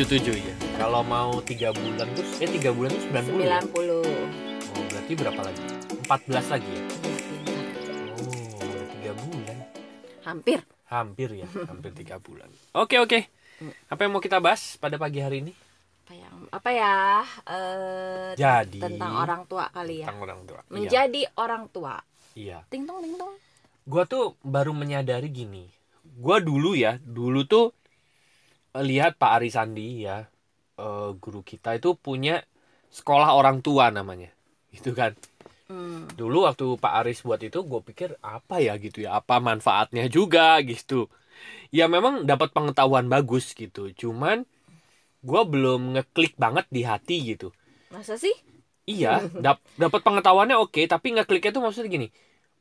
tujuh kita. tujuh tujuh ya kalau mau tiga bulan terus eh tiga bulan tuh sembilan puluh Sembilan puluh. oh berarti berapa lagi empat belas lagi ya Iya, oh udah tiga bulan Hampir. hampir ya hampir tiga bulan oke oke apa yang mau kita bahas pada pagi hari ini Apa yang apa ya? Eh, jadi tentang orang tua kali ya. tentang orang tua iya, Menjadi orang tua. iya. Ting tong ting tong. gua tuh baru menyadari gini gua dulu ya dulu tuh lihat Pak Arisandi ya. Eh, guru kita itu punya sekolah orang tua namanya. Itu kan. Hmm. dulu waktu Pak Aris buat itu gue pikir apa ya gitu ya apa manfaatnya juga gitu. Ya memang dapat pengetahuan bagus gitu. Cuman gue belum ngeklik banget di hati gitu. Masa sih? iya dap dapat pengetahuannya oke tapi ngekliknya tuh maksudnya gini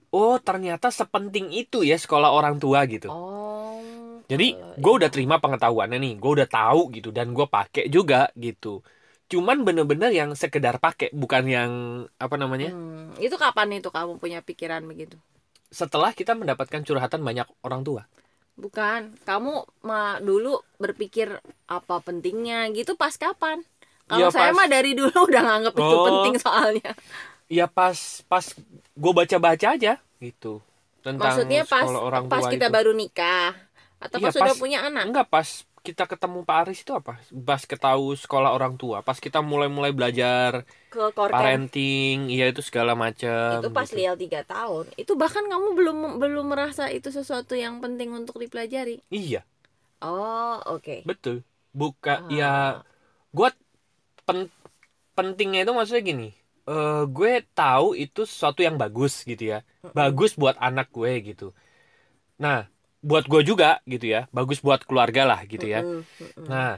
oh ternyata sepenting itu ya sekolah orang tua gitu Oh. jadi kalau gue udah terima pengetahuannya nih gue udah tahu gitu dan gue pakai juga gitu cuman bener-bener yang sekedar pakai bukan yang apa namanya Hmm, itu kapan itu kamu punya pikiran begitu? setelah kita mendapatkan curhatan banyak orang tua Bukan, kamu mah dulu berpikir apa pentingnya gitu pas kapan? Kalau Ya, saya pas- mah dari dulu udah nganggep itu Oh. penting soalnya. Ya pas pas gue baca-baca aja gitu tentang Maksudnya pas orang pas kita itu. baru nikah atau Iya, pas sudah punya anak? enggak pas kita ketemu Pak Aris itu apa pas ketahui sekolah orang tua pas kita mulai-mulai belajar Ke parenting iya itu segala macam itu pas gitu. lial tiga tahun. Itu bahkan kamu belum belum merasa itu sesuatu yang penting untuk dipelajari. iya Oh, oke. betul buka Ah. ya gue pen- pentingnya itu maksudnya gini eh gue tahu itu sesuatu yang bagus gitu ya. Bagus buat anak gue gitu. Nah buat gue juga gitu ya. Bagus buat keluarga lah gitu ya. Nah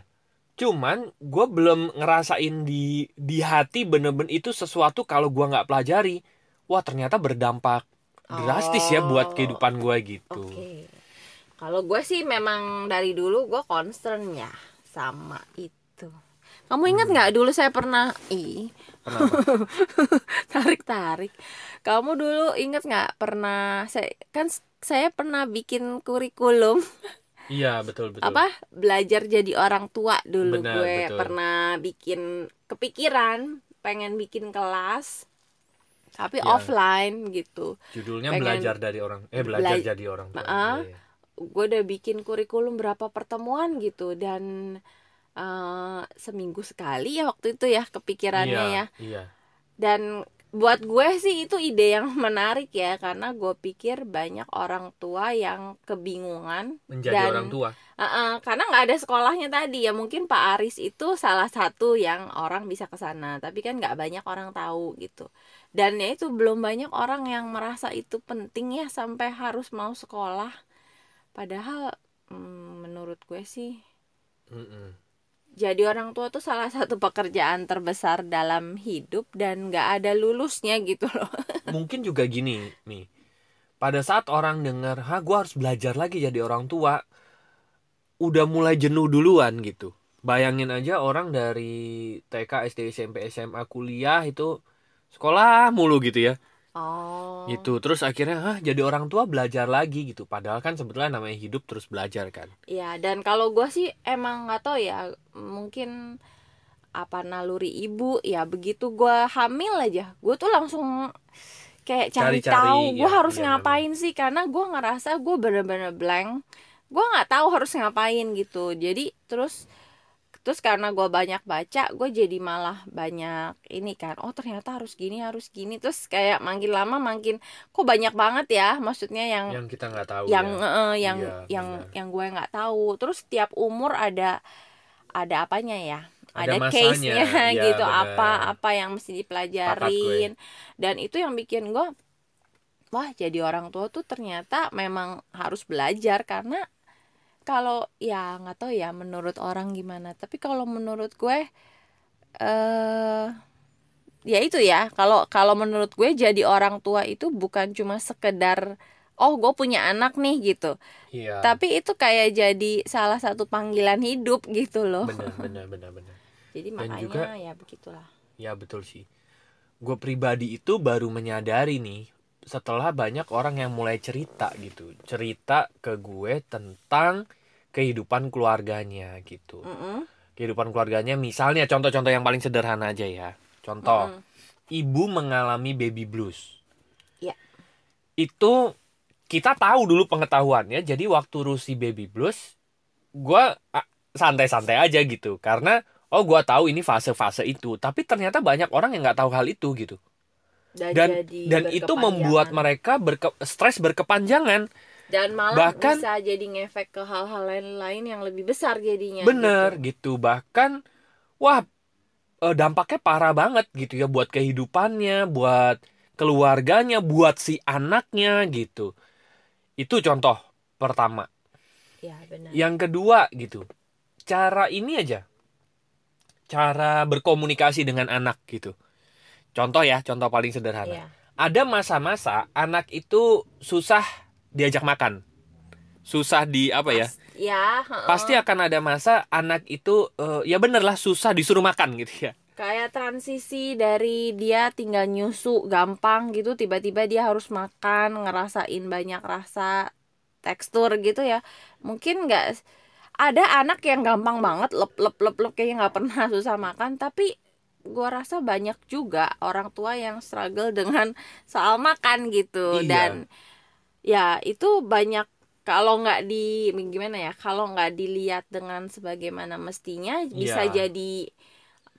cuman gue belum ngerasain di di hati bener-bener itu sesuatu kalau gue nggak pelajari. Wah ternyata berdampak drastis ya buat Oh, kehidupan gue gitu. Oke. Kalau gue sih memang dari dulu gue concern ya sama itu. Kamu ingat Hmm. nggak dulu saya pernah ih tarik tarik. Kamu dulu ingat nggak pernah saya kan saya pernah bikin kurikulum iya betul betul apa belajar jadi orang tua dulu Benar, gue betul. pernah bikin kepikiran pengen bikin kelas tapi Ya. offline gitu. judulnya pengen belajar dari orang eh belajar bela- jadi orang tua Maaf. Iya, iya. gue udah bikin kurikulum berapa pertemuan gitu dan eh, seminggu sekali ya waktu itu ya kepikirannya Iya, ya. iya. Dan buat gue sih itu ide yang menarik ya karena gue pikir banyak orang tua yang kebingungan menjadi Dan- orang tua. Eh, eh, karena nggak ada sekolahnya tadi ya. Mungkin Pak Aris itu salah satu yang orang bisa ke sana tapi kan nggak banyak orang tahu gitu. Dan ya itu belum banyak orang yang merasa itu penting ya sampai harus mau sekolah. Padahal mm, menurut gue sih Mm-mm. Jadi orang tua tuh salah satu pekerjaan terbesar dalam hidup dan nggak ada lulusnya gitu loh. Mungkin juga gini nih. Pada saat orang dengar ha gue harus belajar lagi jadi orang tua udah mulai jenuh duluan gitu. Bayangin aja orang dari TK SD SMP SMA kuliah itu sekolah mulu gitu ya oh. Gitu. Terus akhirnya hah jadi orang tua belajar lagi gitu. Padahal kan sebetulnya namanya hidup terus belajar kan. Ya, dan kalau gue sih emang nggak tahu ya, mungkin apa naluri ibu ya begitu gue hamil aja, gue tuh langsung kayak cari Cari-cari, tahu gue ya, harus iya, ngapain sih karena gue ngerasa gue bener-bener blank, gue nggak tahu harus ngapain gitu, jadi terus terus karena gue banyak baca gue jadi malah banyak ini kan oh ternyata harus gini harus gini. Terus kayak makin lama makin kok banyak banget ya maksudnya yang yang kita nggak tahu yang ya. eh, yang Iya, yang benar. yang gue nggak tahu. Terus tiap umur ada ada apanya ya? Ada ada, case-nya iya, gitu apa apa yang mesti dipelajarin. Dan itu yang bikin gue wah jadi orang tua tuh ternyata memang harus belajar karena kalau ya nggak tahu ya menurut orang gimana. Tapi kalau menurut gue eh ya itu ya. Kalau kalau menurut gue jadi orang tua itu bukan cuma sekedar oh gue punya anak nih gitu. Iya. Tapi itu kayak jadi salah satu panggilan hidup gitu loh. Benar benar benar benar. Jadi Dan makanya juga- ya begitulah. Ya betul sih. Gue pribadi itu baru menyadari nih setelah banyak orang yang mulai cerita gitu, cerita ke gue tentang kehidupan keluarganya gitu. Mm-mm. kehidupan keluarganya misalnya contoh-contoh yang paling sederhana aja ya. Contoh Mm-mm. ibu mengalami baby blues. Ya. itu kita tahu dulu pengetahuannya. Jadi waktu Rusi baby blues gua ah, santai-santai aja gitu. Karena oh gua tahu ini fase-fase itu. Tapi ternyata banyak orang yang nggak tahu hal itu gitu Dan, dan dan itu membuat mereka berke, stres berkepanjangan. Dan malah bahkan- bisa jadi ngefek ke hal-hal lain-lain yang lebih besar jadinya bener gitu. gitu. Bahkan wah eh, dampaknya parah banget gitu ya buat kehidupannya buat keluarganya buat si anaknya gitu. Itu contoh pertama. Ya benar. Yang kedua gitu. Cara ini aja. Cara berkomunikasi dengan anak gitu contoh ya contoh paling sederhana. Iya. ada masa-masa anak itu susah diajak makan. Susah di apa ya? Ya heeh. pasti akan ada masa anak itu eh, ya bener lah susah disuruh makan gitu ya. Kayak transisi dari dia tinggal nyusu gampang gitu tiba-tiba dia harus makan ngerasain banyak rasa tekstur gitu ya. Mungkin nggak ada anak yang gampang banget lep lep lep lep kayaknya nggak pernah susah makan tapi gua rasa banyak juga orang tua yang struggle dengan soal makan gitu Iya. dan ya itu banyak kalau nggak di gimana ya kalau nggak dilihat dengan sebagaimana mestinya bisa Iya. jadi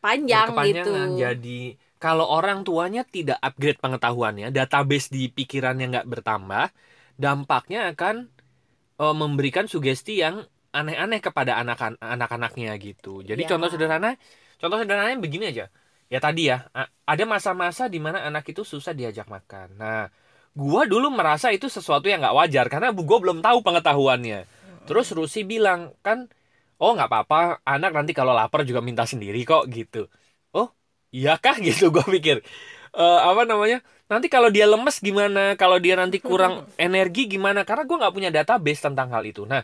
panjang gitu jadi kalau orang tuanya tidak upgrade pengetahuannya database di pikirannya nggak bertambah dampaknya akan eh, memberikan sugesti yang aneh-aneh kepada anak anak-anaknya gitu jadi Ya. contoh sederhana contoh sederhananya begini aja. Ya tadi ya ada masa-masa di mana anak itu susah diajak makan. Nah gua dulu merasa itu sesuatu yang nggak wajar karena gua belum tahu pengetahuannya. Terus Rusi bilang kan oh nggak apa-apa anak nanti kalau lapar juga minta sendiri kok gitu. Oh iya kah gitu gue pikir. Eh, apa namanya nanti kalau dia lemes gimana? Kalau dia nanti kurang energi gimana? Karena gue nggak punya database tentang hal itu. Nah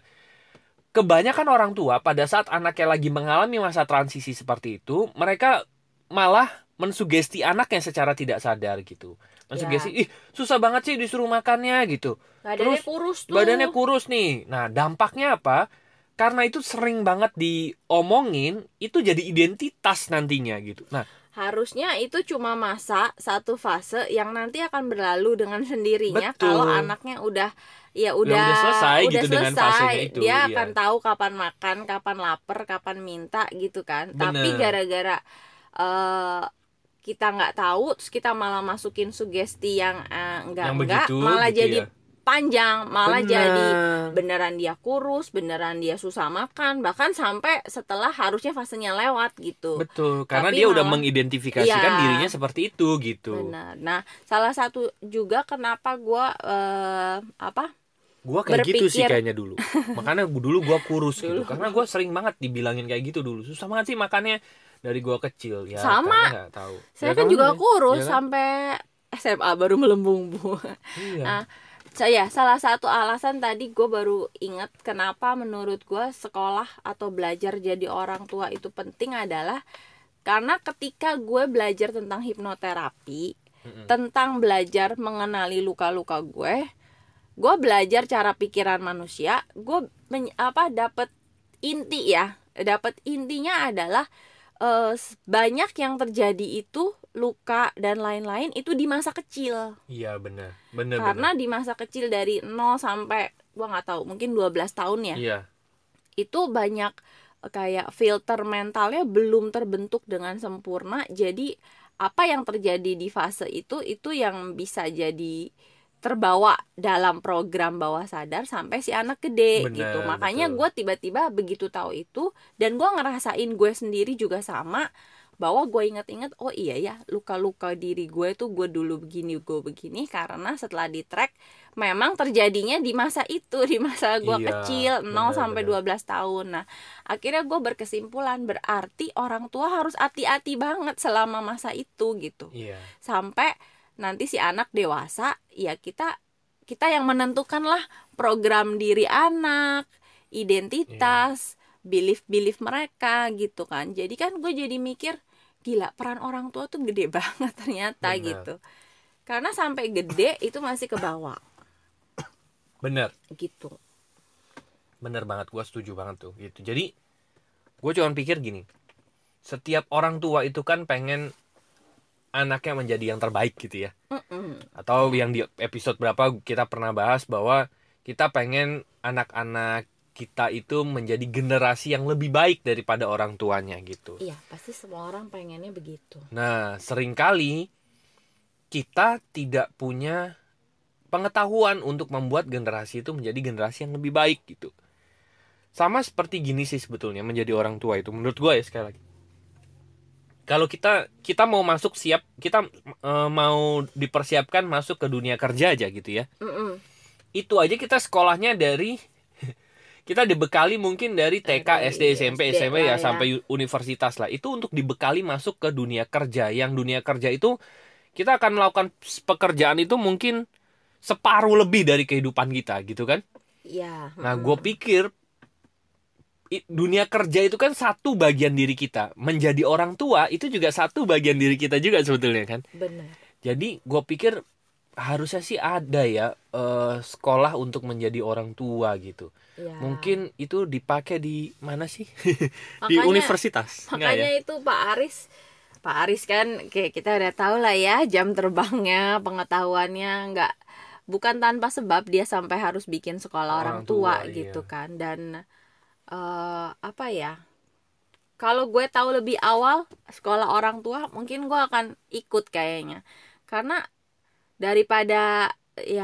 kebanyakan orang tua pada saat anaknya lagi mengalami masa transisi seperti itu mereka malah mensugesti anaknya secara tidak sadar gitu mensugesti ih susah banget sih disuruh makannya gitu badannya Terus, kurus tuh badannya kurus nih. Nah, dampaknya apa? Karena itu sering banget diomongin, itu jadi identitas nantinya gitu. Nah, harusnya itu cuma masa satu fase yang nanti akan berlalu dengan sendirinya Betul. kalau anaknya udah ya Udah- udah udah selesai udah gitu dengan selesai. fasenya itu, dia iya. akan tahu kapan makan kapan lapar kapan minta gitu kan tapi Bener. gara-gara eh, kita nggak tahu terus kita malah masukin sugesti yang eh, enggak yang enggak malah gitu jadi ya. Panjang malah Bener. jadi beneran dia kurus beneran dia susah makan bahkan sampai setelah harusnya fasenya lewat gitu betul, karena Tapi dia udah malah- mengidentifikasikan Iya. dirinya seperti itu gitu. Benar. Nah, salah satu juga kenapa gua eh, apa? Gua kayak gitu sih Berpikir. kayaknya dulu. Makanya gua- dulu gua kurus gitu. Dulu. Karena gua sering banget dibilangin kayak gitu dulu. Susah banget sih makannya dari gua kecil ya. Sama. karena nggak tahu. Saya Ya, kan kamu juga kurus Ya kan? sampai SMA baru melembung bu. Iya. Nah, saya salah satu alasan tadi gue baru ingat kenapa menurut gue sekolah atau belajar jadi orang tua itu penting adalah karena ketika gue belajar tentang hipnoterapi, Mm-mm. tentang belajar mengenali luka-luka gue, gue belajar cara pikiran manusia, gue men- apa dapat inti ya, dapat intinya adalah eh, banyak yang terjadi itu luka dan lain-lain itu di masa kecil Iya benar. Benar karena di masa kecil dari 0 sampai gua nggak tahu mungkin 12 tahun ya. Iya. itu banyak eh, kayak filter mentalnya belum terbentuk dengan sempurna jadi apa yang terjadi di fase itu itu yang bisa jadi terbawa dalam program bawah sadar sampai si anak gede Benar, gitu makanya gue tiba-tiba begitu tahu itu dan gue ngerasain gue sendiri juga sama bahwa gue inget-inget oh iya ya luka-luka diri gue tuh gue dulu begini gue begini karena setelah di track memang terjadinya di masa itu di masa gue Iya, kecil 0 benar, sampai benar. 12 tahun nah akhirnya gue berkesimpulan berarti orang tua harus hati-hati banget selama masa itu gitu Iya. sampai nanti si anak dewasa ya kita kita yang menentukan lah program diri anak identitas belief belief mereka gitu kan jadi kan gue jadi mikir gila peran orang tua tuh gede banget ternyata Benar. gitu karena sampai gede itu masih ke bawah Benar. gitu bener banget gue setuju banget tuh gitu jadi gue cuma pikir gini setiap orang tua itu kan pengen anaknya menjadi yang terbaik gitu ya Mm-mm. atau yang di episode berapa kita pernah bahas bahwa kita pengen anak-anak kita itu menjadi generasi yang lebih baik daripada orang tuanya gitu. Iya, pasti semua orang pengennya begitu. Nah, sering kali kita tidak punya pengetahuan untuk membuat generasi itu menjadi generasi yang lebih baik gitu. Sama seperti gini sih sebetulnya menjadi orang tua itu menurut gue ya sekali lagi. Kalau kita kita mau masuk siap, kita e, mau dipersiapkan masuk ke dunia kerja aja gitu ya. Mm-mm. Itu aja kita sekolahnya dari kita dibekali mungkin dari TK, SD, SMP, lah ya ya. sampai universitas lah. Itu untuk dibekali masuk ke dunia kerja. Yang dunia kerja itu kita akan melakukan pekerjaan itu mungkin separuh lebih dari kehidupan kita gitu kan. Iya. Nah, gue pikir dunia kerja itu kan satu bagian diri kita. Menjadi orang tua itu juga satu bagian diri kita juga sebetulnya kan. benar. Jadi gue pikir harusnya sih ada ya eh, sekolah untuk menjadi orang tua gitu. Iya. Mungkin itu dipakai di mana sih? di Makanya- universitas. Nggak Makanya ya? itu Pak Aris Pak Aris kan kayak kita udah tahu lah ya jam terbangnya, pengetahuannya nggak bukan tanpa sebab dia sampai harus bikin sekolah orang, Orang tua, tua, gitu iya. kan dan eh, apa ya? Kalau gue tahu lebih awal sekolah orang tua, mungkin gue akan ikut kayaknya. Karena daripada ya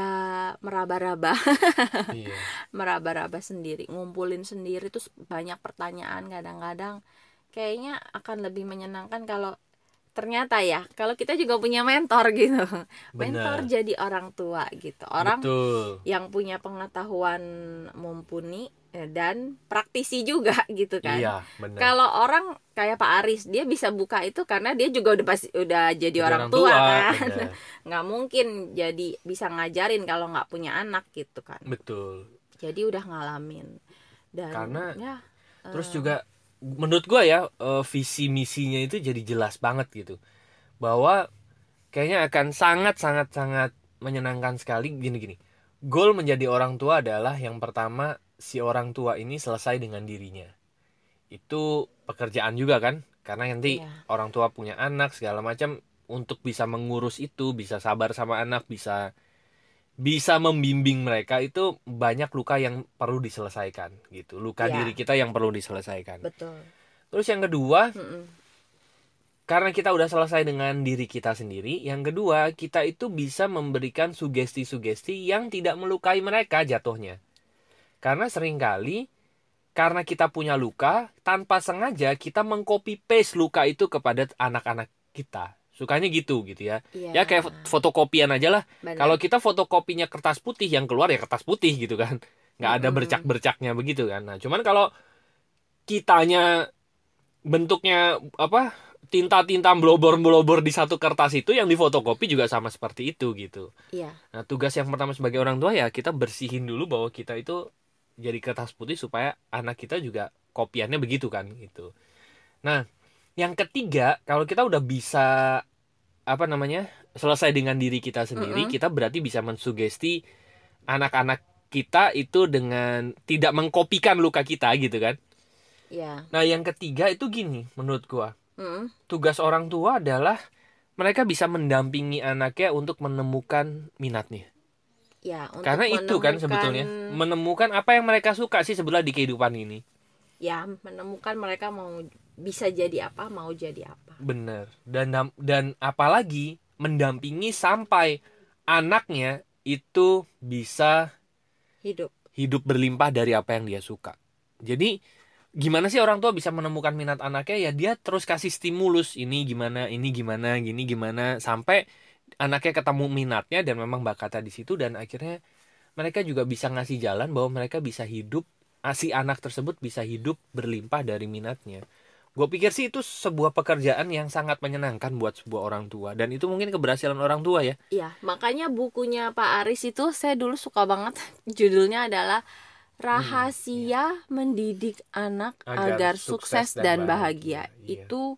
meraba-raba Iya. meraba-raba sendiri, ngumpulin sendiri terus banyak pertanyaan kadang-kadang kayaknya akan lebih menyenangkan kalau ternyata ya kalau kita juga punya mentor gitu. Mentor Benar. jadi orang tua gitu. Orang Betul. yang punya pengetahuan mumpuni eh, dan praktisi juga gitu kan. Iya. Kalau orang kayak Pak Aris dia bisa buka itu karena dia juga udah pasti udah jadi, Jadi orang, tua, kan. benar. nggak mungkin jadi bisa ngajarin kalau nggak punya anak gitu kan Betul. jadi udah ngalamin dan Karena- ya Terus eh, juga menurut gua ya eh, visi misinya itu jadi jelas banget gitu. Bahwa kayaknya akan sangat sangat sangat menyenangkan sekali gini-gini. Goal menjadi orang tua adalah yang pertama si orang tua ini selesai dengan dirinya. Itu pekerjaan juga kan? Karena nanti Iya. orang tua punya anak segala macam untuk bisa mengurus itu, bisa sabar sama anak, bisa bisa membimbing mereka itu banyak luka yang perlu diselesaikan gitu. Luka Iya. diri kita yang perlu diselesaikan. betul Terus yang kedua, Mm-mm. karena kita udah selesai dengan diri kita sendiri, yang kedua kita itu bisa memberikan sugesti-sugesti yang tidak melukai mereka jatuhnya. Karena sering kali karena kita punya luka, tanpa sengaja kita mengcopy paste luka itu kepada anak-anak kita. Sukanya gitu gitu ya. Iya, Ya kayak fot- fotokopian aja lah. Kalau kita fotokopinya kertas putih yang keluar ya kertas putih gitu kan. nggak ada Mm-mm. bercak-bercaknya begitu kan. Nah, cuman kalau kitanya bentuknya apa? tinta-tinta blobor-blobor di satu kertas itu yang difotokopi juga sama seperti itu gitu. iya Nah, tugas yang pertama sebagai orang tua ya kita bersihin dulu bahwa kita itu jadi kertas putih supaya anak kita juga kopiannya begitu kan gitu. Nah, yang ketiga, kalau kita udah bisa apa namanya? selesai dengan diri kita sendiri, Mm-mm. kita berarti bisa mensugesti anak-anak kita itu dengan tidak mengkopikan luka kita gitu kan. iya Nah, yang ketiga itu gini menurut gua. Mm-mm. Tugas orang tua adalah mereka bisa mendampingi anaknya untuk menemukan minatnya. ya untuk Karena itu kan sebetulnya menemukan apa yang mereka suka sih sebenarnya di kehidupan ini. ya menemukan mereka mau bisa jadi apa mau jadi apa Bener. Dan dan apalagi mendampingi sampai anaknya itu bisa hidup hidup berlimpah dari apa yang dia suka. Jadi gimana sih orang tua bisa menemukan minat anaknya ya dia terus kasih stimulus ini gimana ini gimana gini gimana sampai anaknya ketemu minatnya dan memang bakatnya di situ dan akhirnya mereka juga bisa ngasih jalan bahwa mereka bisa hidup ah, si anak tersebut bisa hidup berlimpah dari minatnya. Gue pikir sih itu sebuah pekerjaan yang sangat menyenangkan buat sebuah orang tua dan itu mungkin keberhasilan orang tua ya. Iya, makanya bukunya Pak Aris itu saya dulu suka banget. Judulnya adalah Rahasia Mendidik Anak Hmm, Agar Agar, Sukses Sukses dan dan Bahagia. Bahagia, iya. Itu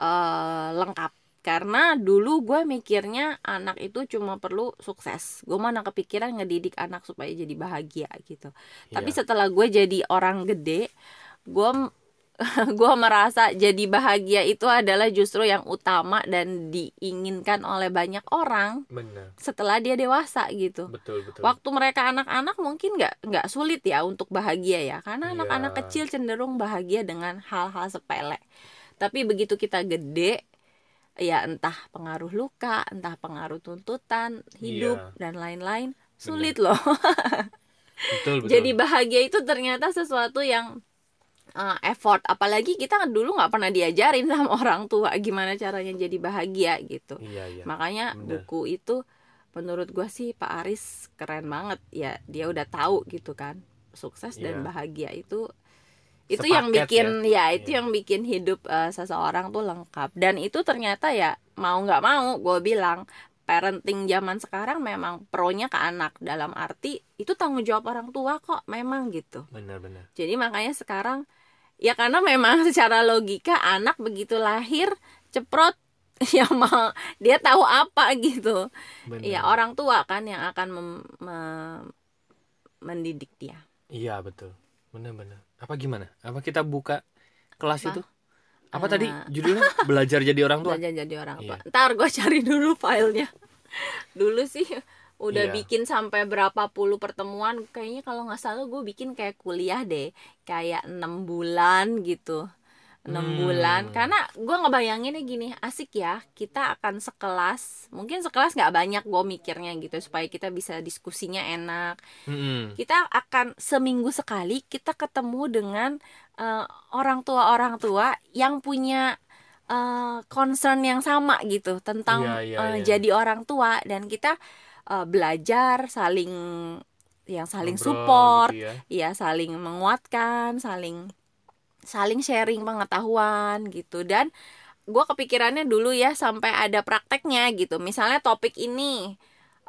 eh, lengkap karena dulu gue mikirnya anak itu cuma perlu sukses gue mana kepikiran ngedidik anak supaya jadi bahagia gitu tapi Iya. setelah gue jadi orang gede gue gue merasa jadi bahagia itu adalah justru yang utama dan diinginkan oleh banyak orang benar. setelah dia dewasa gitu. Betul betul. Waktu mereka anak-anak mungkin nggak nggak sulit ya untuk bahagia ya. Karena Iya. anak-anak kecil cenderung bahagia dengan hal-hal sepele. Tapi begitu kita gede ya entah pengaruh luka entah pengaruh tuntutan hidup Iya. dan lain-lain sulit loh. Betul betul. Jadi bahagia itu ternyata sesuatu yang uh, effort. Apalagi kita dulu nggak pernah diajarin sama orang tua gimana caranya jadi bahagia gitu. Iya iya. Makanya bener. buku itu menurut gua sih Pak Aris keren banget. Ya dia udah tahu gitu kan. Sukses dan Iya. bahagia itu itu yang Sepaket bikin ya, itu Iya. yang bikin hidup uh, seseorang tuh lengkap. Dan itu ternyata ya mau nggak mau gue bilang parenting zaman sekarang memang pronya ke anak. Dalam arti itu tanggung jawab orang tua kok memang gitu. Benar benar jadi makanya sekarang ya karena memang secara logika anak begitu lahir ceprot ya mau dia tahu apa gitu. Benar. Ya orang tua kan yang akan mem- me- mendidik dia. Iya betul. Benar benar. Apa gimana? Apa kita buka kelas Apa? itu? Apa Eh, tadi judulnya? Belajar jadi orang tua? Belajar jadi orang tua. Iya. ntar gue cari dulu filenya. Dulu sih udah Iya. bikin sampai berapa puluh pertemuan kayaknya kalau nggak salah gue bikin kayak kuliah deh kayak enam bulan gitu enam Hmm. bulan karena gue ngebayanginnya gini asik ya kita akan sekelas mungkin sekelas nggak banyak gue mikirnya gitu supaya kita bisa diskusinya enak Mm-mm. kita akan seminggu sekali kita ketemu dengan eh, orang tua orang tua yang punya eh, concern yang sama gitu tentang Iya, iya, eh, iya. jadi orang tua dan kita eh, belajar saling yang saling Ngobrol support gitu ya. ya saling menguatkan saling saling sharing pengetahuan gitu dan gue kepikirannya dulu ya sampai ada prakteknya gitu misalnya topik ini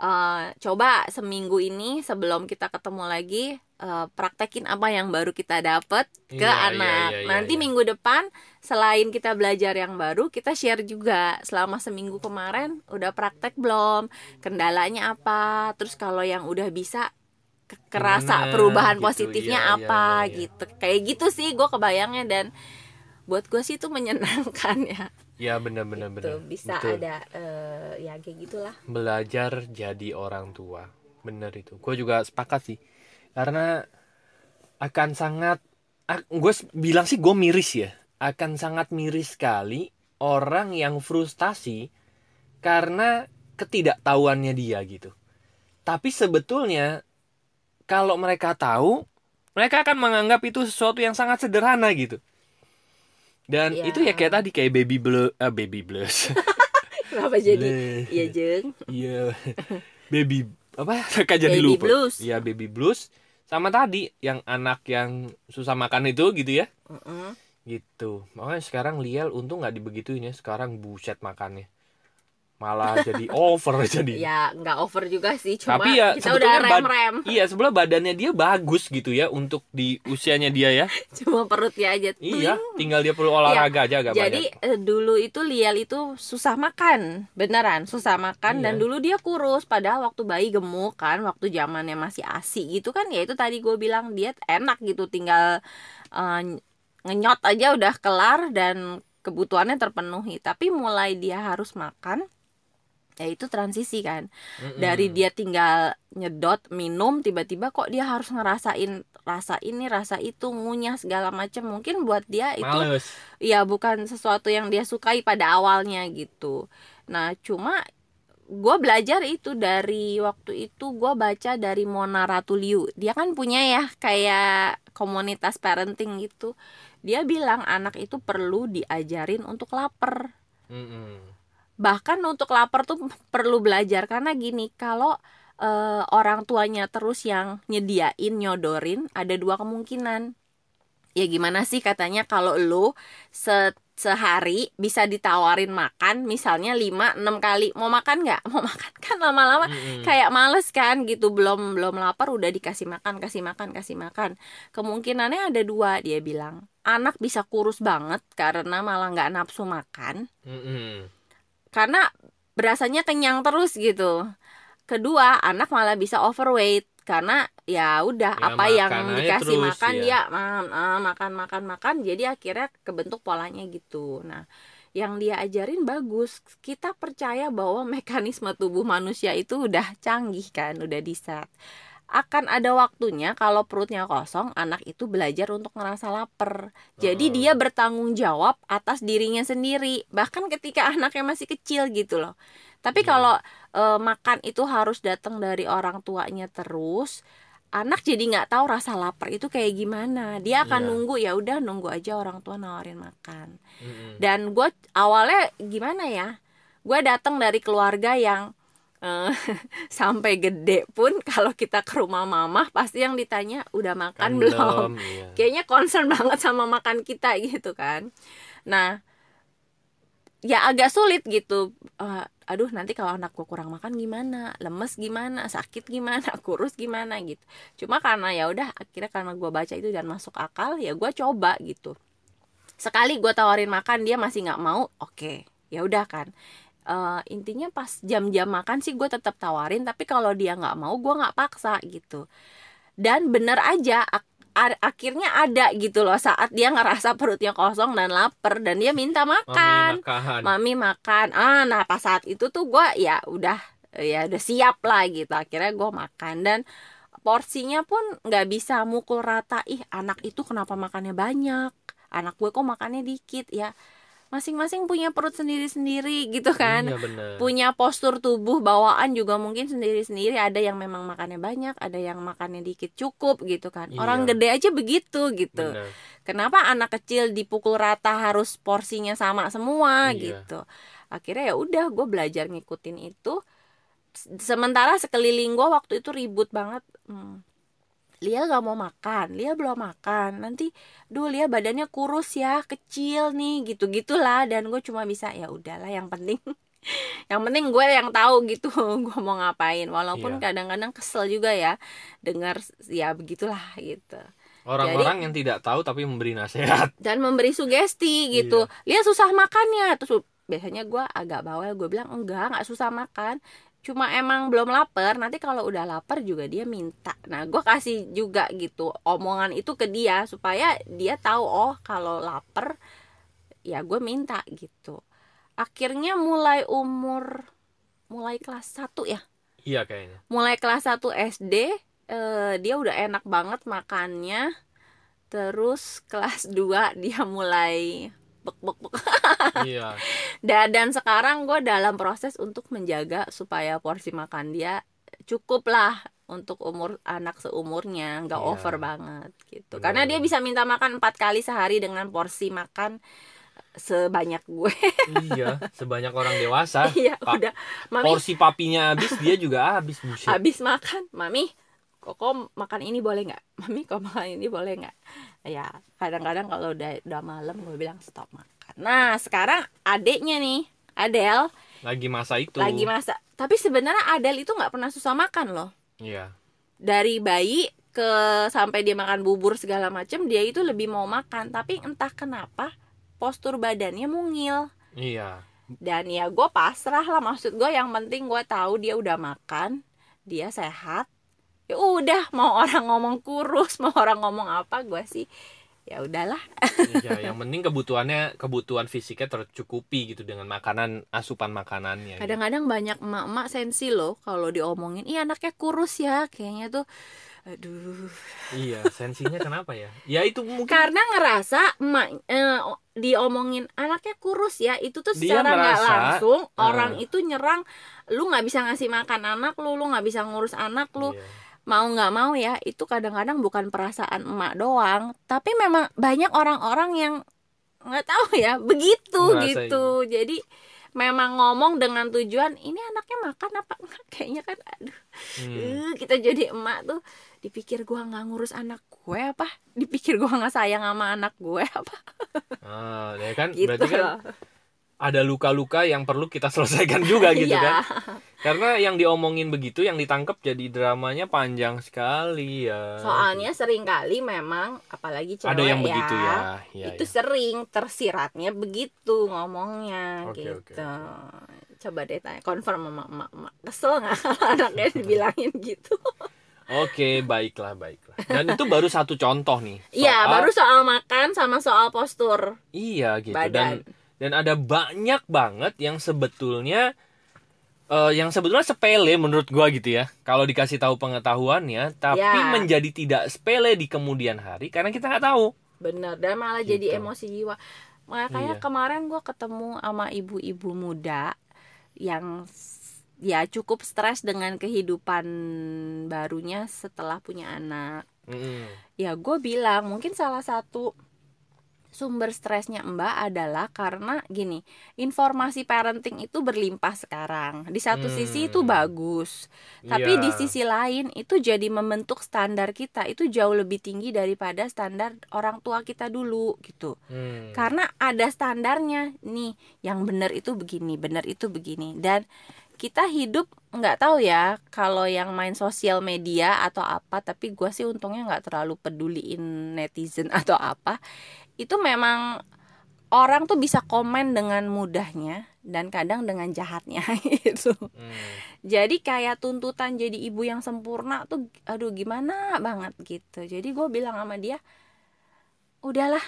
eh, coba seminggu ini sebelum kita ketemu lagi eh, praktekin apa yang baru kita dapat ke iya, anak. iya, iya, nanti minggu depan selain kita belajar yang baru kita share juga. Selama seminggu kemarin udah praktek belum? Kendalanya apa? Terus kalau yang udah bisa ke- kerasa Gimana perubahan gitu, positifnya iya, apa gitu. Kayak gitu sih gue kebayangnya. Dan buat gue sih itu menyenangkan ya. Ya benar benar gitu. benar bisa Betul. ada eh, ya kayak gitulah. Belajar jadi orang tua. Bener itu. Gue juga sepakat sih karena akan sangat gue bilang sih gue miris ya akan sangat miris sekali orang yang frustasi karena ketidaktahuannya dia gitu tapi sebetulnya kalau mereka tahu mereka akan menganggap itu sesuatu yang sangat sederhana gitu dan Ya. itu ya kayak tadi kayak baby blues baby blues kenapa jadi iya jeng Iya. baby apa? Kakak jadi Baby lupa. blues. Iya, baby blues. Sama tadi yang anak yang susah makan itu gitu ya. Mm-mm. Gitu. Makanya sekarang Liel untung nggak dibegituin ya. Sekarang buset makannya. Malah jadi over jadi. ya nggak over juga sih cuma Tapi ya kita udah rem rem Iya, sebelah badannya dia bagus gitu ya untuk di usianya dia ya. cuma perutnya aja Iya, Tuing. tinggal dia perlu olahraga aja agak Jadi banyak. eh, dulu itu Lial itu susah makan, beneran susah makan dan Iya. dulu dia kurus. Padahal waktu bayi gemuk kan, waktu zamannya masih asi gitu kan, ya itu tadi gue bilang diet enak gitu, tinggal eh, ngenyot aja udah kelar dan kebutuhannya terpenuhi. Tapi mulai dia harus makan, ya itu transisi kan Mm-mm. dari dia tinggal nyedot minum tiba-tiba kok dia harus ngerasain rasa ini rasa itu ngunyah segala macam mungkin buat dia itu males. ya bukan sesuatu yang dia sukai pada awalnya gitu nah cuma gue belajar itu dari waktu itu gue baca dari Mona Ratuliu dia kan punya ya kayak komunitas parenting gitu dia bilang anak itu perlu diajarin untuk lapar Mm-mm. Bahkan untuk lapar tuh perlu belajar. Karena gini kalau eh, orang tuanya terus yang nyediain nyodorin ada dua kemungkinan. Ya gimana sih katanya kalau lu se sehari bisa ditawarin makan misalnya 5 6 kali. Mau makan nggak? Mau makan kan lama-lama Mm-mm. kayak males kan gitu. Belum belum lapar udah dikasih makan kasih makan kasih makan. Kemungkinannya ada dua dia bilang. Anak bisa kurus banget karena malah nggak nafsu makan. Mm-mm. Karena berasanya kenyang terus gitu. Kedua anak malah bisa overweight. Karena ya udah Ya, apa yang makan dikasih terus, makan ya. dia ma- ah, makan makan makan. Jadi akhirnya kebentuk polanya gitu. Nah yang dia ajarin bagus. Kita percaya bahwa mekanisme tubuh manusia itu udah canggih kan udah di set akan ada waktunya kalau perutnya kosong anak itu belajar untuk ngerasa lapar jadi Oh. dia bertanggung jawab atas dirinya sendiri bahkan ketika anaknya masih kecil gitu loh tapi Iya. kalau eh, makan itu harus datang dari orang tuanya terus anak jadi nggak tahu rasa lapar itu kayak gimana dia akan Iya. nunggu ya udah nunggu aja orang tua nawarin makan Mm-mm. dan gue awalnya gimana ya gue datang dari keluarga yang eh, sampai gede pun kalau kita ke rumah mama pasti yang ditanya udah makan Kan belum? iya. kayaknya concern banget sama makan kita gitu kan. Nah ya agak sulit gitu. Eh, aduh nanti kalau anak gue kurang makan gimana? Lemes gimana? Sakit gimana? Kurus gimana? Gitu. Cuma karena ya udah akhirnya karena gue baca itu dan masuk akal ya gue coba gitu. Sekali gue tawarin makan dia masih nggak mau oke ya udah kan Eh, intinya pas jam-jam makan sih gue tetap tawarin tapi kalau dia nggak mau gue nggak paksa gitu. Dan bener aja ak- akhirnya ada gitu loh saat dia ngerasa perutnya kosong dan lapar dan dia minta Mami makan. makan. mami makan. Ah nah pas saat itu tuh gue ya udah ya udah siap lah gitu. Akhirnya gue makan dan porsinya pun nggak bisa mukul rata. Ih anak itu kenapa makannya banyak? Anak gue kok makannya dikit ya masing-masing punya perut sendiri-sendiri gitu kan Iya bener. punya postur tubuh bawaan juga mungkin sendiri-sendiri ada yang memang makannya banyak ada yang makannya dikit cukup gitu kan Iya. orang gede aja begitu gitu Bener. kenapa anak kecil dipukul rata harus porsinya sama semua Iya. gitu akhirnya ya udah gue belajar ngikutin itu sementara sekeliling gue waktu itu ribut banget hmm. Lia gak mau makan, Lia belum makan. Nanti, duh Lia badannya kurus ya, kecil nih, gitu-gitulah Dan gue cuma bisa, ya udahlah yang penting Yang penting gue yang tahu gitu, gue mau ngapain. Walaupun Iya. kadang-kadang kesel juga ya Dengar, ya begitulah gitu. Orang-orang yang tidak tahu tapi memberi nasihat. dan memberi sugesti gitu. Iya. Lia susah makannya terus biasanya gue agak bawel gue bilang enggak nggak susah makan cuma emang belum lapar nanti kalau udah lapar juga dia minta. Nah gue kasih juga gitu omongan itu ke dia supaya dia tahu oh kalau lapar ya gue minta gitu. Akhirnya mulai umur mulai kelas 1 ya? Iya kayaknya. mulai kelas 1 SD eh, dia udah enak banget makannya. Terus kelas 2 dia mulai bek bek bek Iya. dan, dan sekarang gue dalam proses untuk menjaga supaya porsi makan dia cukup lah untuk umur anak seumurnya nggak Iya. over banget gitu Benar. karena dia bisa minta makan empat kali sehari dengan porsi makan sebanyak gue iya, sebanyak orang dewasa. iya Pak, udah mami Porsi papinya habis, dia juga habis buset. habis makan mami koko makan ini boleh nggak? Mami kok makan ini boleh nggak? Ya kadang-kadang kalau udah udah malam gue bilang stop makan. Nah sekarang adiknya nih Adel Lagi masa itu. lagi masa. Tapi sebenarnya Adel itu nggak pernah susah makan loh. Iya. dari bayi ke sampai dia makan bubur segala macem dia itu lebih mau makan. Tapi entah kenapa postur badannya mungil. Iya. dan ya gue pasrah lah. Maksud gue yang penting gue tahu dia udah makan dia sehat ya udah mau orang ngomong kurus mau orang ngomong apa gue sih ya udahlah Iya, yang penting kebutuhannya kebutuhan fisiknya tercukupi gitu dengan makanan asupan makanannya. gitu. kadang-kadang banyak emak-emak sensi loh kalau diomongin iya anaknya kurus ya kayaknya tuh aduh Iya, sensinya kenapa ya? Ya itu mungkin karena ngerasa emak eh, diomongin anaknya kurus ya itu tuh secara nggak langsung eh. orang itu nyerang lu nggak bisa ngasih makan anak lu lu nggak bisa ngurus anak lu Iya. Mau nggak mau ya itu kadang-kadang bukan perasaan emak doang tapi memang banyak orang-orang yang nggak tahu ya begitu Ngerasain. gitu. jadi memang ngomong dengan tujuan ini anaknya makan apa enggak? Kayaknya kan aduh Hmm. eh, kita jadi emak tuh dipikir gua nggak ngurus anak gue apa? Dipikir gua nggak sayang sama anak gue apa? Ah, ya kan? Gitu berarti kan loh ada luka-luka yang perlu kita selesaikan juga gitu Iya. kan. Karena yang diomongin begitu yang ditangkap jadi dramanya panjang sekali ya. soalnya sering kali memang apalagi cewek ada yang ya, begitu ya. ya itu ya. sering tersiratnya begitu ngomongnya Oke, gitu oke, coba deh tanya confirm sama emak emak kesel nggak kalau anaknya dibilangin gitu Oke, baiklah, baiklah. Dan itu baru satu contoh nih. iya soal- baru soal makan sama soal postur Iya gitu badan dan dan ada banyak banget yang sebetulnya eh, yang sebetulnya sepele menurut gua gitu ya. Kalau dikasih tahu pengetahuannya, tapi Ya. menjadi tidak sepele di kemudian hari karena kita nggak tahu. bener dan malah jadi Gitu. emosi jiwa makanya Iya. kemarin gue ketemu sama ibu-ibu muda yang ya cukup stres dengan kehidupan barunya setelah punya anak Mm-mm. ya gue bilang mungkin salah satu sumber stresnya mbak adalah karena gini informasi parenting itu berlimpah sekarang di satu Hmm. sisi itu bagus tapi Iya. di sisi lain itu jadi membentuk standar kita itu jauh lebih tinggi daripada standar orang tua kita dulu gitu Hmm. karena ada standarnya nih yang benar itu begini benar itu begini dan kita hidup nggak tahu ya kalau yang main sosial media atau apa tapi gue sih untungnya nggak terlalu peduliin netizen atau apa itu memang orang tuh bisa komen dengan mudahnya dan kadang dengan jahatnya gitu. Hmm. jadi kayak tuntutan jadi ibu yang sempurna tuh aduh gimana banget gitu. Jadi gue bilang sama dia udahlah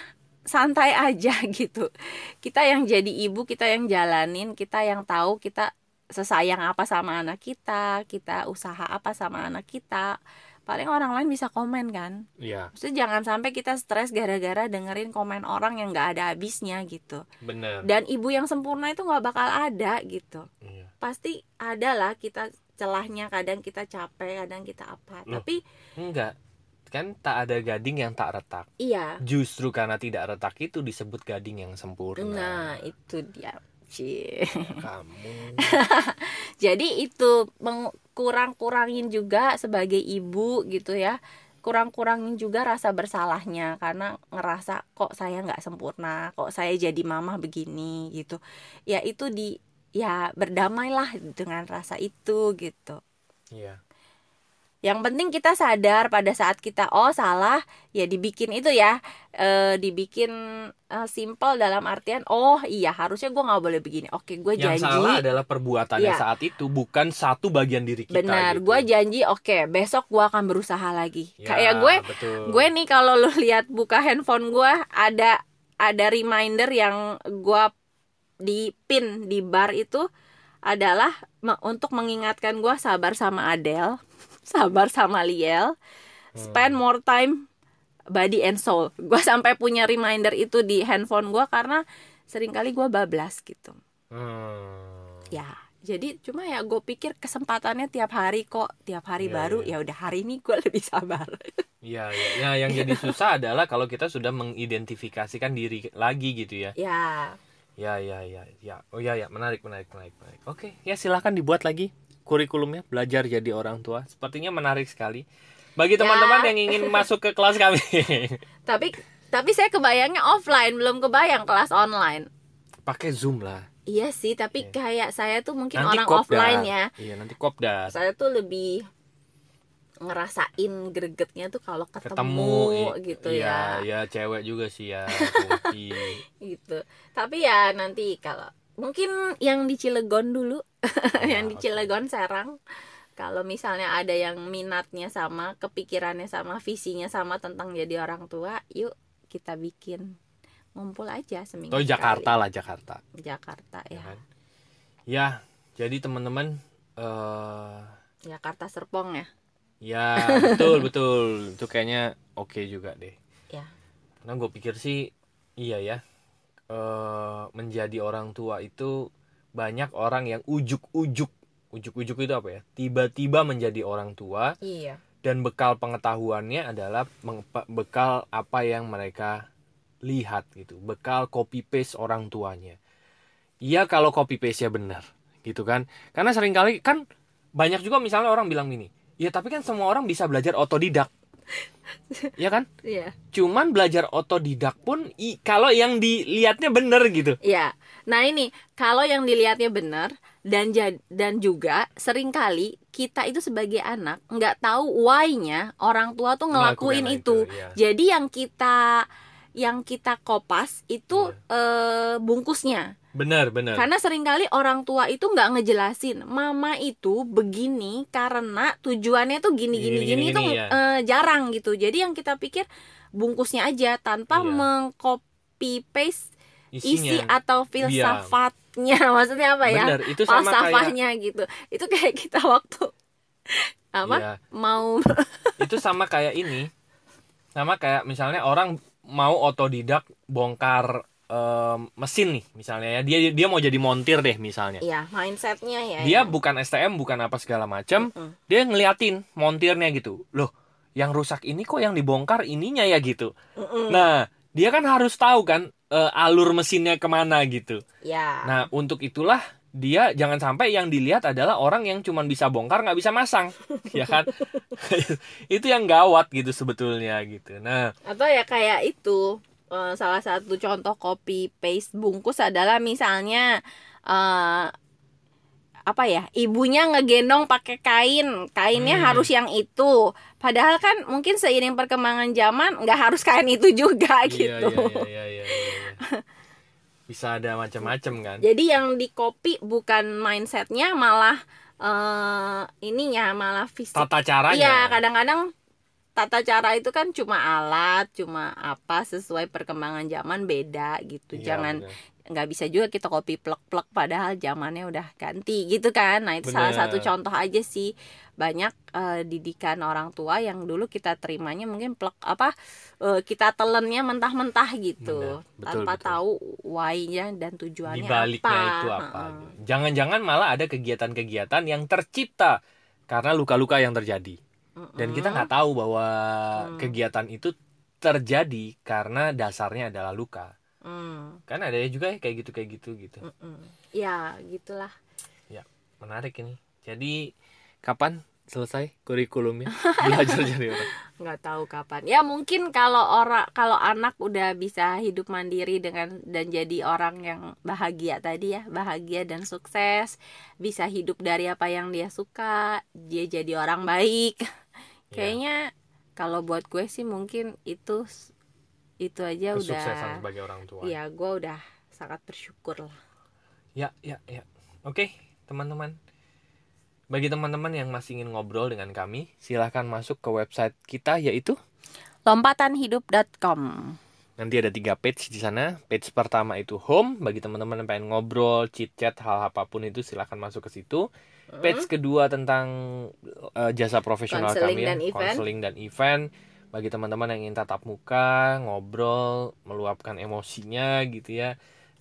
santai aja gitu. Kita yang jadi ibu kita yang jalanin kita yang tahu kita sesayang apa sama anak kita kita usaha apa sama anak kita paling orang lain bisa komen kan Iya, Maksudnya jangan sampai kita stres gara-gara dengerin komen orang yang nggak ada habisnya gitu benar. dan ibu yang sempurna itu nggak bakal ada gitu Iya. pasti ada lah kita celahnya kadang kita capek kadang kita apa Loh. tapi Enggak. Kan tak ada gading yang tak retak. iya Justru karena tidak retak itu disebut gading yang nah sempurna. itu dia Cie. Kamu. jadi itu meng- kurang-kurangin juga sebagai ibu gitu ya. Kurang-kurangin juga rasa bersalahnya karena ngerasa kok saya nggak sempurna? Kok saya jadi mama begini? gitu. Ya itu di ya berdamailah dengan rasa itu gitu. Iya. Yang penting kita sadar pada saat kita oh salah ya dibikin itu ya e, dibikin eh, simple dalam artian oh iya harusnya gue nggak boleh begini oke gue Yang janji salah adalah perbuatannya Iya. saat itu bukan satu bagian diri kita. benar gitu. gue janji oke besok gue akan berusaha lagi Ya, kayak gue betul. gue nih kalau lu lihat buka handphone gue ada ada reminder yang gue di pin di bar itu adalah untuk mengingatkan gue sabar sama Adele, sabar sama Liel, spend Hmm. more time body and soul. Gue sampai punya reminder itu di handphone gue karena sering kali gue bablas gitu. Hmm. Ya, jadi cuma ya gue pikir kesempatannya tiap hari kok, tiap hari Iya, baru. iya. Ya udah hari ini gue lebih sabar. Iya, iya. Ya, yang jadi susah adalah kalau kita sudah mengidentifikasikan diri lagi gitu ya. ya. Ya, ya, ya, ya. Oh ya, ya, menarik, menarik, menarik, menarik. Oke, ya silahkan dibuat lagi kurikulumnya belajar jadi orang tua. Sepertinya menarik sekali. Bagi Ya. teman-teman yang ingin masuk ke kelas kami. tapi tapi saya kebayangnya offline belum kebayang kelas online Pakai Zoom lah. iya sih tapi Iya. kayak saya tuh mungkin Nanti orang offline ya Iya, nanti kopdar. saya tuh lebih ngerasain gregetnya tuh kalau ketemu, Ketemu gitu iya, ya ya cewek juga sih ya, gitu tapi ya nanti kalau mungkin yang di Cilegon dulu yang di oke. Cilegon Serang kalau misalnya ada yang minatnya sama kepikirannya sama visinya sama tentang jadi orang tua yuk kita bikin ngumpul aja seminggu Atau Jakarta sekali. lah, Jakarta. Jakarta Ya ya kan? Ya, jadi teman-teman eh Jakarta Serpong ya Ya betul betul itu kayaknya oke juga deh. Ya. Karena gue pikir sih iya ya eh menjadi orang tua itu banyak orang yang ujuk-ujuk. Ujuk-ujuk itu apa ya? Tiba-tiba menjadi orang tua iya. dan bekal pengetahuannya adalah bekal apa yang mereka lihat gitu. Bekal copy paste orang tuanya. Iya kalau copy paste nya benar gitu kan? Karena sering kali kan banyak juga misalnya orang bilang gini ya tapi kan semua orang bisa belajar otodidak ya kan? Iya. Cuman belajar otodidak pun i- kalau yang dilihatnya bener gitu. Iya. Nah ini kalau yang dilihatnya benar dan dan juga sering kali kita itu sebagai anak nggak tahu why-nya orang tua tuh ngelakuin Melakukan itu, iya. jadi yang kita yang kita kopas itu eh, bungkusnya benar benar. Karena sering kali orang tua itu nggak ngejelasin mama itu begini karena tujuannya tuh gini gini Gini, gini, gini, itu gini, ya. eh, jarang gitu. Jadi yang kita pikir bungkusnya aja tanpa Iya. mengcopy paste isi isinya atau filsafatnya. Maksudnya apa ya? Benar itu sama kayak falsafahnya gitu. Itu kayak kita waktu apa? Iya. mau itu sama kayak ini. Sama kayak misalnya orang mau otodidak bongkar em, mesin nih misalnya ya. Dia dia mau jadi montir deh misalnya. Ya mindsetnya ya dia ya. bukan STM bukan apa segala macam Mm. dia ngeliatin montirnya gitu. Loh yang rusak ini kok yang dibongkar ininya ya gitu. Mm-mm. nah dia kan harus tahu kan eh, alur mesinnya ke mana gitu. Ya. Nah untuk itulah dia jangan sampai yang dilihat adalah orang yang cuma bisa bongkar nggak bisa masang. Ya kan? Itu yang gawat gitu sebetulnya gitu. Nah. Atau ya kayak itu eh, salah satu contoh copy paste bungkus adalah misalnya eh apa ya ibunya ngegendong pakai kain kainnya Hmm. harus yang itu. Padahal kan mungkin seiring perkembangan zaman nggak harus kain itu juga gitu. Iya, iya, iya, iya, iya. bisa ada macam-macam kan? Jadi yang di copy bukan mindsetnya malah eh ininya malah fisik. Tata caranya. Iya, kadang-kadang tata cara itu kan cuma alat, cuma apa sesuai perkembangan zaman beda gitu. Iya, Jangan nggak bisa juga kita copy plek-plek padahal zamannya udah ganti gitu kan. Nah, itu salah Bener. satu contoh aja sih. Banyak eh, didikan orang tua yang dulu kita terimanya mungkin plek apa eh, kita telennya mentah-mentah gitu. Betul, tanpa betul. tahu why-nya dan tujuannya baliknya apa. itu apa gitu. jangan-jangan malah ada kegiatan-kegiatan yang tercipta karena luka-luka yang terjadi dan kita nggak tahu bahwa Hmm. kegiatan itu terjadi karena dasarnya adalah luka. Hmm, kan ada juga ya kayak gitu kayak gitu gitu. Mm-mm. Ya, gitulah. menarik ini. Jadi kapan selesai kurikulumnya? Belajar jadi orang. Nggak tahu kapan. Ya mungkin kalau orang kalau anak udah bisa hidup mandiri dengan dan jadi orang yang bahagia tadi ya bahagia dan sukses bisa hidup dari apa yang dia suka dia jadi orang baik Iya. kayaknya kalau buat gue sih mungkin itu itu aja udah sebagai orang tua. Ya gue udah sangat bersyukur lah. Ya ya ya. Oke teman-teman. Bagi teman-teman yang masih ingin ngobrol dengan kami silahkan masuk ke website kita yaitu? Lompatanhidup.com Nanti ada tiga page di sana. Page pertama itu home. Bagi teman-teman yang pengen ngobrol, chit chat, hal apa pun itu silahkan masuk ke situ. Page kedua tentang eh, jasa profesional Counseling kami ya, dan event. counseling dan event. Bagi teman-teman yang ingin tatap muka, ngobrol, meluapkan emosinya gitu ya.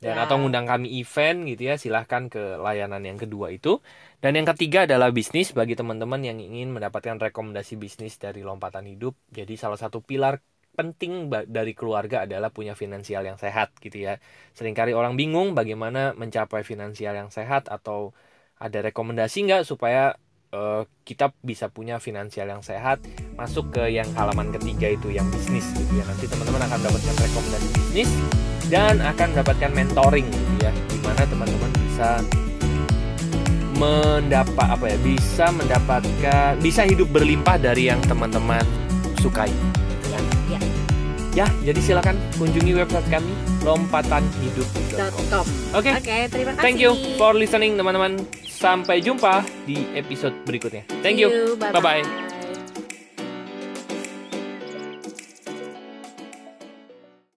Dan Ya. atau ngundang kami event gitu ya, silahkan ke layanan yang kedua itu. Dan yang ketiga adalah bisnis bagi teman-teman yang ingin mendapatkan rekomendasi bisnis dari lompatan hidup. Jadi salah satu pilar penting dari keluarga adalah punya finansial yang sehat gitu ya. Seringkali orang bingung bagaimana mencapai finansial yang sehat atau ada rekomendasi nggak supaya eh, kita bisa punya finansial yang sehat masuk ke yang halaman ketiga itu yang bisnis gitu ya. Nanti teman-teman akan mendapatkan rekomendasi bisnis dan akan mendapatkan mentoring gitu ya. Di mana teman-teman bisa mendapat apa ya bisa mendapatkan bisa hidup berlimpah dari yang teman-teman sukai. Ya, jadi silakan kunjungi website kami lompatanhidup.com. .com. Oke, Oke, terima kasih. thank you for listening teman-teman. Sampai jumpa di episode berikutnya. Thank you. Bye-bye. Bye-bye.